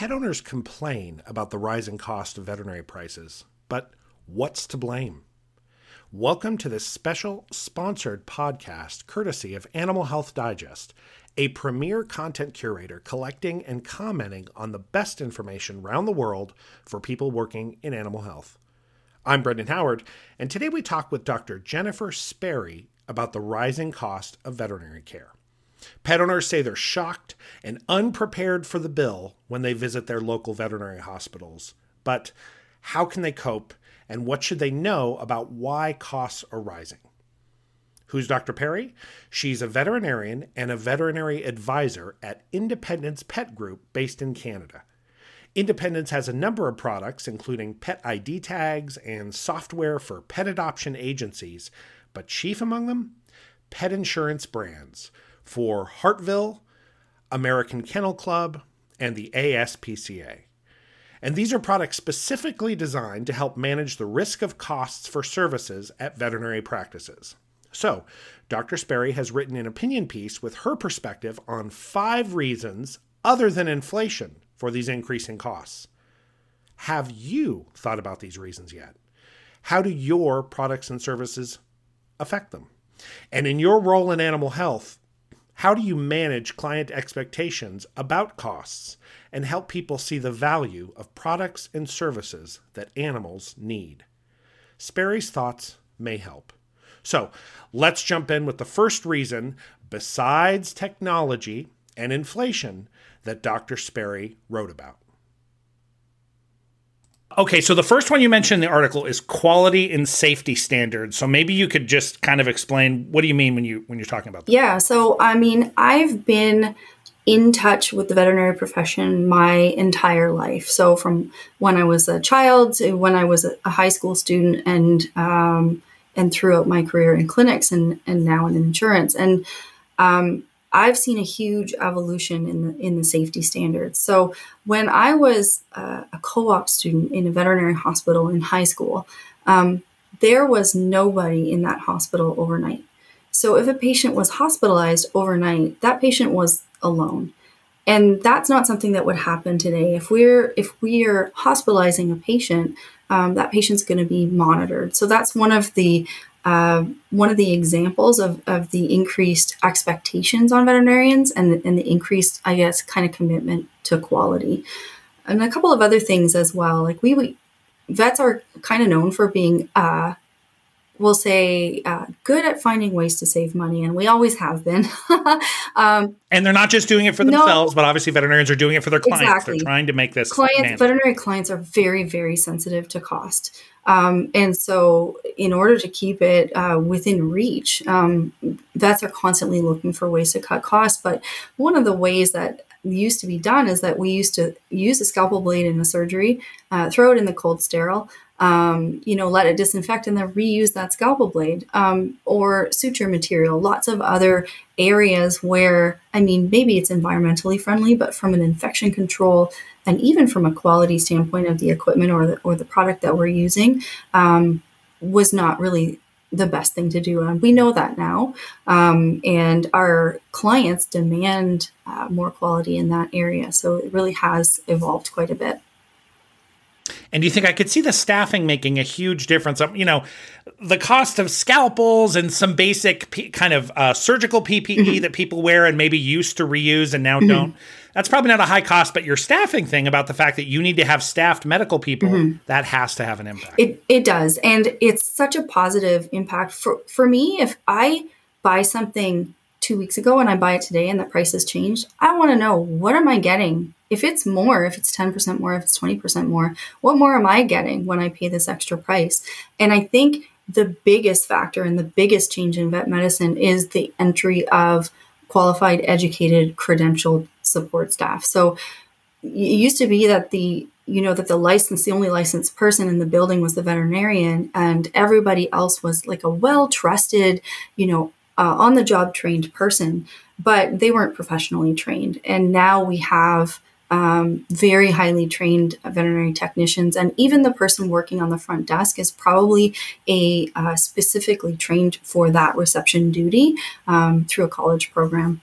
Pet owners complain about the rising cost of veterinary prices, but what's to blame? Welcome to this special sponsored podcast courtesy of Animal Health Digest, a premier content curator collecting and commenting on the best information around the world for people working in animal health. I'm Brendan Howard, and today we talk with Dr. Jennifer Sperry about the rising cost of veterinary care. Pet owners say they're shocked and unprepared for the bill when they visit their local veterinary hospitals. But how can they cope, and what should they know about why costs are rising? Who's Dr. Sperry? She's a veterinarian and a veterinary advisor at Independence Pet Group based in Canada. Independence has a number of products, including pet ID tags and software for pet adoption agencies, but chief among them, pet insurance brands for Hartville, American Kennel Club, and the ASPCA. And these are products specifically designed to help manage the risk of costs for services at veterinary practices. So, Dr. Sperry has written an opinion piece with her perspective on five reasons other than inflation for these increasing costs. Have you thought about these reasons yet? How do your products and services affect them? And in your role in animal health, how do you manage client expectations about costs and help people see the value of products and services that animals need? Sperry's thoughts may help. So let's jump in with the first reason, besides technology and inflation, that Dr. Sperry wrote about. Okay, so the first one you mentioned in the article is quality and safety standards. So maybe you could just kind of explain what do you mean when you when you're talking about that? Yeah, so I mean, I've been in touch with the veterinary profession my entire life. So from when I was a child to when I was a high school student, and um, and throughout my career in clinics and and now in insurance. And um, I've seen a huge evolution in the in the safety standards. So when I was uh, a co-op student in a veterinary hospital in high school, um, there was nobody in that hospital overnight. So if a patient was hospitalized overnight, that patient was alone. And that's not something that would happen today. If we're if we are hospitalizing a patient, um, that patient's going to be monitored. So that's one of the uh, one of the examples of, of the increased expectations on veterinarians and the, and the increased, I guess, kind of commitment to quality. And a couple of other things as well. Like we, we vets are kind of known for being uh, we'll say uh, good at finding ways to save money, and we always have been. um, and they're not just doing it for themselves, no, but obviously veterinarians are doing it for their clients. Exactly. They're trying to make this clients. Veterinary clients are very, very sensitive to cost, um, and so in order to keep it uh, within reach, um, vets are constantly looking for ways to cut costs. But one of the ways that used to be done is that we used to use a scalpel blade in the surgery, uh, throw it in the cold sterile, um, you know, let it disinfect and then reuse that scalpel blade um, or suture material. Lots of other areas where, I mean, maybe it's environmentally friendly, but from an infection control and even from a quality standpoint of the equipment or the, or the product that we're using, um, was not really the best thing to do. And we know that now. Um, and our clients demand uh, more quality in that area. So it really has evolved quite a bit. And do you think I could see the staffing making a huge difference? Um, you know, the cost of scalpels and some basic P- kind of uh, surgical PPE mm-hmm. that people wear and maybe used to reuse and now mm-hmm. don't. That's probably not a high cost, but your staffing thing about the fact that you need to have staffed medical people, mm-hmm. that has to have an impact. It, it does. And it's such a positive impact. For, for me, if I buy something two weeks ago and I buy it today and the price has changed, I want to know what am I getting if it's more, if it's 10% more, if it's 20% more, what more am I getting when I pay this extra price? And I think the biggest factor and the biggest change in vet medicine is the entry of qualified, educated, credentialed support staff. So it used to be that the you know that the license the only licensed person in the building was the veterinarian and everybody else was like a well trusted you know uh, on the job trained person but they weren't professionally trained and now we have um, very highly trained veterinary technicians, and even the person working on the front desk is probably a uh, specifically trained for that reception duty um, through a college program.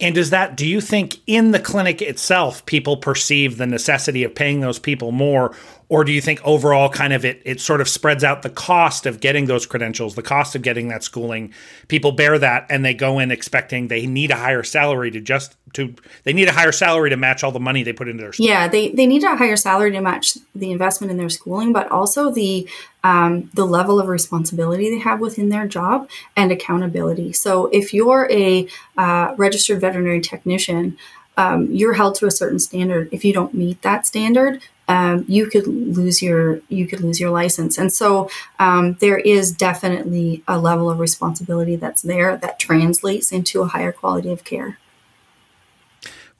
And does that, do you think in the clinic itself, people perceive the necessity of paying those people more? Or do you think overall kind of it, it sort of spreads out the cost of getting those credentials, the cost of getting that schooling? People bear that and they go in expecting they need a higher salary to just to they need a higher salary to match all the money they put into their. Yeah, they, they need a higher salary to match the investment in their schooling, but also the um, the level of responsibility they have within their job and accountability. So if you're a uh, registered veterinary technician, um, you're held to a certain standard. If you don't meet that standard, um, you could lose your you could lose your license. And so um, there is definitely a level of responsibility that's there that translates into a higher quality of care.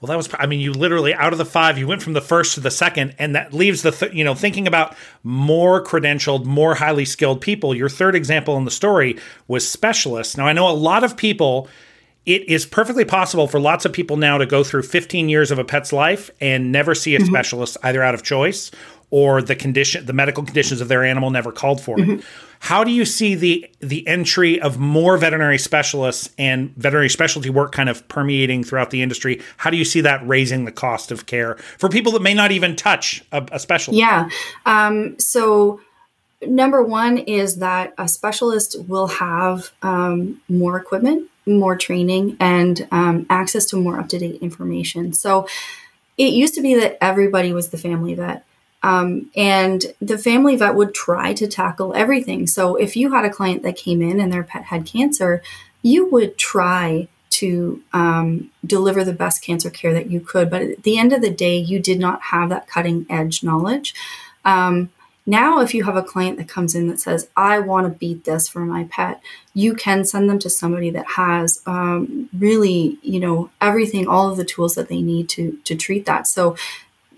Well, that was, I mean, you literally out of the five, you went from the first to the second, and that leaves the, th- you know, thinking about more credentialed, more highly skilled people. Your third example in the story was specialists. Now, I know a lot of people, it is perfectly possible for lots of people now to go through 15 years of a pet's life and never see a mm-hmm. specialist, either out of choice or the condition, the medical conditions of their animal never called for mm-hmm. it. How do you see the the entry of more veterinary specialists and veterinary specialty work kind of permeating throughout the industry? How do you see that raising the cost of care for people that may not even touch a, a specialist? Yeah. Um, so number one is that a specialist will have um, more equipment, more training, and um, access to more up to date information. So it used to be that everybody was the family vet. Um, and the family vet would try to tackle everything. So if you had a client that came in and their pet had cancer, you would try to um, deliver the best cancer care that you could. But at the end of the day, you did not have that cutting edge knowledge. Um, now, if you have a client that comes in that says, I want to beat this for my pet, you can send them to somebody that has um, really, you know, everything, all of the tools that they need to, to treat that. So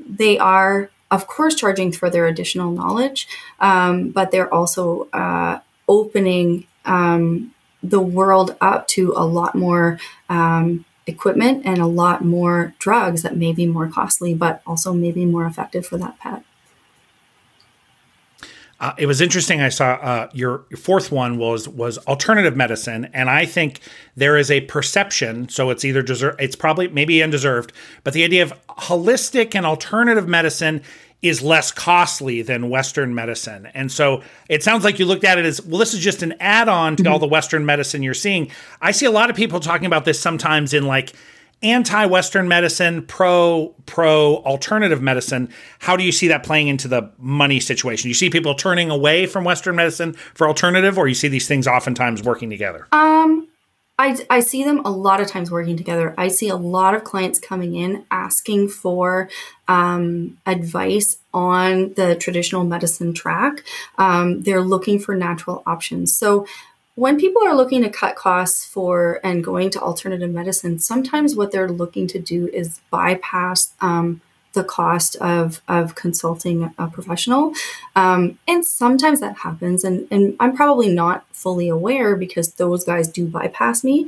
they are of course, charging for their additional knowledge, um, but they're also uh, opening um, the world up to a lot more um, equipment and a lot more drugs that may be more costly, but also maybe more effective for that pet. Uh, it was interesting. I saw uh, your, fourth one was was alternative medicine, and I think there is a perception. So it's either deserved, it's probably maybe undeserved, but the idea of holistic and alternative medicine is less costly than Western medicine. And so it sounds like you looked at it as well, this is just an add on to mm-hmm. all the Western medicine you're seeing. I see a lot of people talking about this sometimes in like anti-western medicine pro pro alternative medicine how do you see that playing into the money situation you see people turning away from western medicine for alternative or you see these things oftentimes working together um I, I see them a lot of times working together. I see a lot of clients coming in asking for um, advice on the traditional medicine track. Um, they're looking for natural options. So when people are looking to cut costs for and going to alternative medicine, sometimes what they're looking to do is bypass um, the cost of, of consulting a professional. Um, and sometimes that happens, and, and I'm probably not fully aware because those guys do bypass me.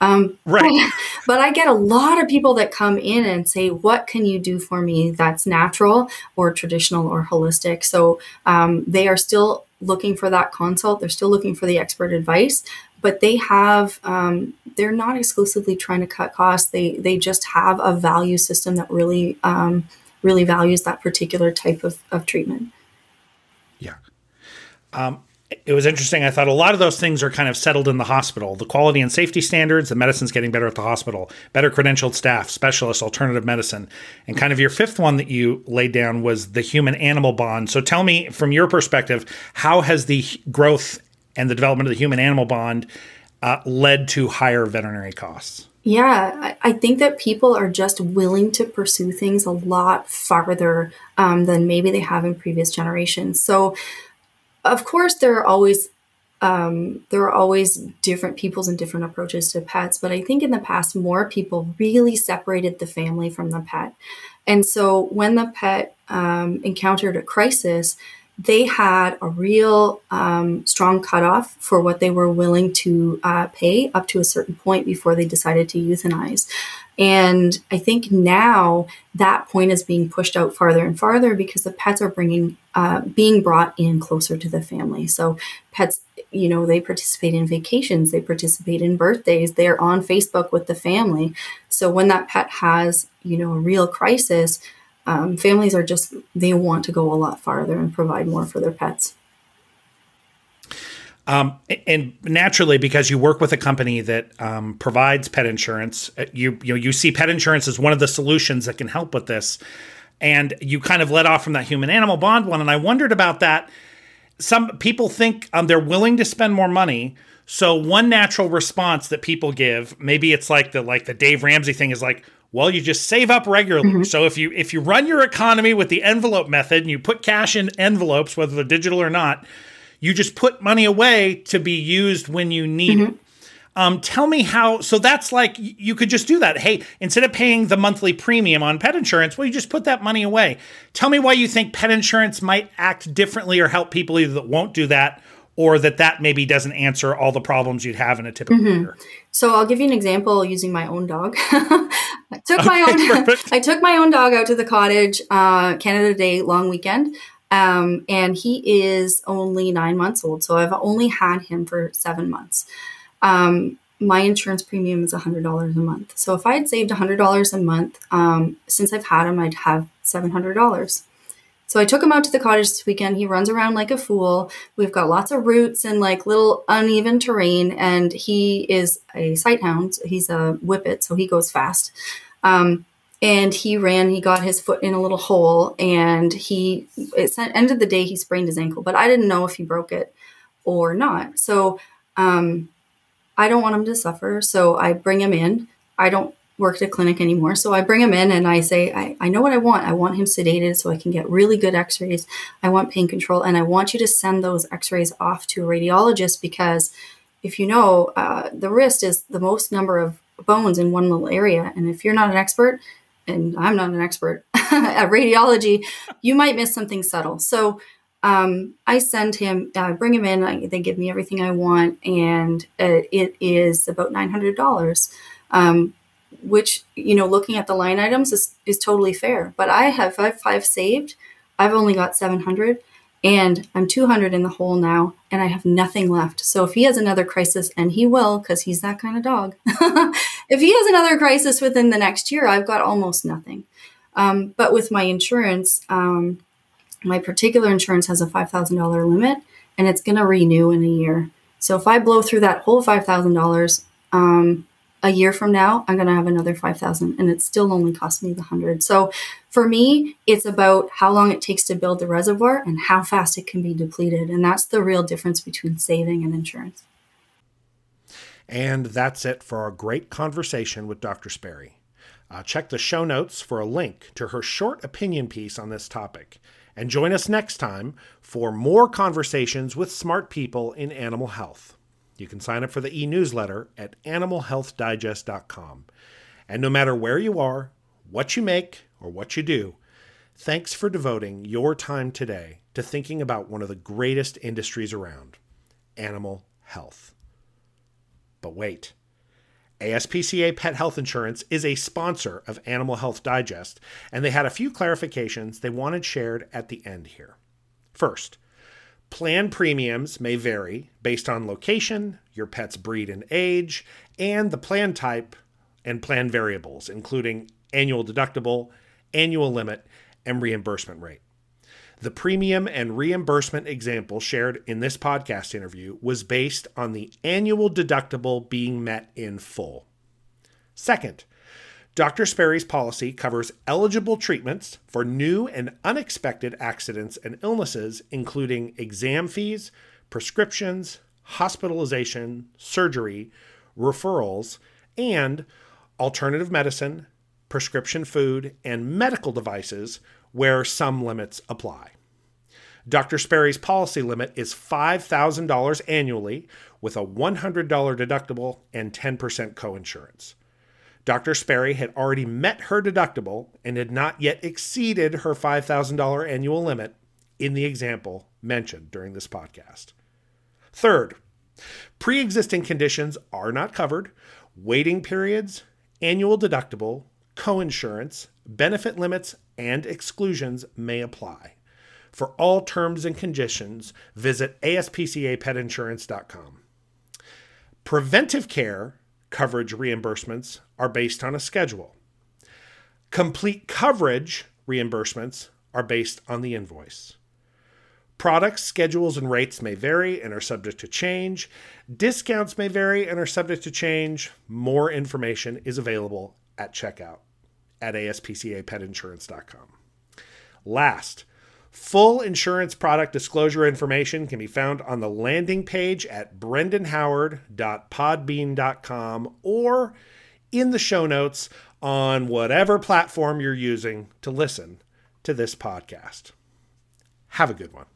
Um, right. But, but, I get a lot of people that come in and say, What can you do for me that's natural or traditional or holistic? So um, they are still looking for that consult. They're still looking for the expert advice, but they have um, they're not exclusively trying to cut costs. They they just have a value system that really um, really values that particular type of, of treatment. Yeah. Um, it was interesting. I thought a lot of those things are kind of settled in the hospital. The quality and safety standards, the medicine's getting better at the hospital, better credentialed staff, specialists, alternative medicine. And kind of your fifth one that you laid down was the human animal bond. So tell me, from your perspective, how has the growth and the development of the human animal bond uh, led to higher veterinary costs? Yeah, I think that people are just willing to pursue things a lot farther um, than maybe they have in previous generations. So, of course, there are always um, there are always different peoples and different approaches to pets, but I think in the past, more people really separated the family from the pet. And so when the pet um, encountered a crisis, they had a real um, strong cutoff for what they were willing to uh, pay up to a certain point before they decided to euthanize. And I think now that point is being pushed out farther and farther because the pets are bringing, uh, being brought in closer to the family. So pets you know, they participate in vacations, they participate in birthdays, they're on Facebook with the family. So when that pet has, you know, a real crisis, um, families are just, they want to go a lot farther and provide more for their pets. Um, and naturally, because you work with a company that um, provides pet insurance, uh, you you know you see pet insurance as one of the solutions that can help with this, and you kind of let off from that human animal bond one. And I wondered about that. Some people think um, they're willing to spend more money. So one natural response that people give, maybe it's like the like the Dave Ramsey thing, is like, well, you just save up regularly. Mm-hmm. So if you if you run your economy with the envelope method and you put cash in envelopes, whether they're digital or not you just put money away to be used when you need mm-hmm. it. Um, tell me how. So that's like you could just do that. Hey, instead of paying the monthly premium on pet insurance, well, you just put that money away. Tell me why you think pet insurance might act differently or help people either that won't do that or that that maybe doesn't answer all the problems you'd have in a typical mm-hmm. year. So I'll give you an example using my own dog. I took okay, my own I took my own dog out to the cottage uh, Canada Day long weekend. Um, and he is only nine months old. So I've only had him for seven months. Um, my insurance premium is $100 a month. So if I had saved $100 a month, um, since I've had him, I'd have $700. So I took him out to the cottage this weekend. He runs around like a fool. We've got lots of roots and like little uneven terrain, and he is a sight hound. He's a whippet, so he goes fast. Um, and he ran he got his foot in a little hole and he it ended the day he sprained his ankle but i didn't know if he broke it or not. So um, i don't want him to suffer. So i bring him in. I don't work at a clinic anymore. So i bring him in and i say I, I know what i want. I want him sedated so i can get really good x-rays. I want pain control and i want you to send those x-rays off to a radiologist because if you know uh, the wrist is the most number of bones in one little area. And if you're not an expert and I'm not an expert at radiology, you might miss something subtle. So um, I send him, I bring him in, I, they give me everything I want, and uh, it is about $900, um, which, you know, looking at the line items is, is totally fair. But I have five, five saved, I've only got 700 and I'm 200 in the hole now and I have nothing left. So if he has another crisis, and he will because he's that kind of dog, if he has another crisis within the next year, I've got almost nothing. Um, but with my insurance, um, my particular insurance has a $5,000 limit and it's going to renew in a year. So if I blow through that whole $5,000, um, a year from now, I'm going to have another 5,000 and it still only cost me the 100. So for me, it's about how long it takes to build the reservoir and how fast it can be depleted. And that's the real difference between saving and insurance. And that's it for our great conversation with Dr. Sperry. Uh, check the show notes for a link to her short opinion piece on this topic. And join us next time for more conversations with smart people in animal health. You can sign up for the e newsletter at animalhealthdigest.com. And no matter where you are, what you make, or what you do, thanks for devoting your time today to thinking about one of the greatest industries around animal health. But wait. ASPCA Pet Health Insurance is a sponsor of Animal Health Digest, and they had a few clarifications they wanted shared at the end here. First, Plan premiums may vary based on location, your pet's breed and age, and the plan type and plan variables, including annual deductible, annual limit, and reimbursement rate. The premium and reimbursement example shared in this podcast interview was based on the annual deductible being met in full. Second, Dr. Sperry's policy covers eligible treatments for new and unexpected accidents and illnesses, including exam fees, prescriptions, hospitalization, surgery, referrals, and alternative medicine, prescription food, and medical devices where some limits apply. Dr. Sperry's policy limit is $5,000 annually with a $100 deductible and 10% coinsurance. Dr. Sperry had already met her deductible and had not yet exceeded her $5,000 annual limit in the example mentioned during this podcast. Third, pre existing conditions are not covered, waiting periods, annual deductible, coinsurance, benefit limits, and exclusions may apply. For all terms and conditions, visit aspcapetinsurance.com. Preventive care coverage reimbursements are based on a schedule. Complete coverage reimbursements are based on the invoice. Products, schedules, and rates may vary and are subject to change. Discounts may vary and are subject to change. More information is available at checkout at aspcapetinsurance.com. Last, full insurance product disclosure information can be found on the landing page at brendanhoward.podbean.com or in the show notes on whatever platform you're using to listen to this podcast. Have a good one.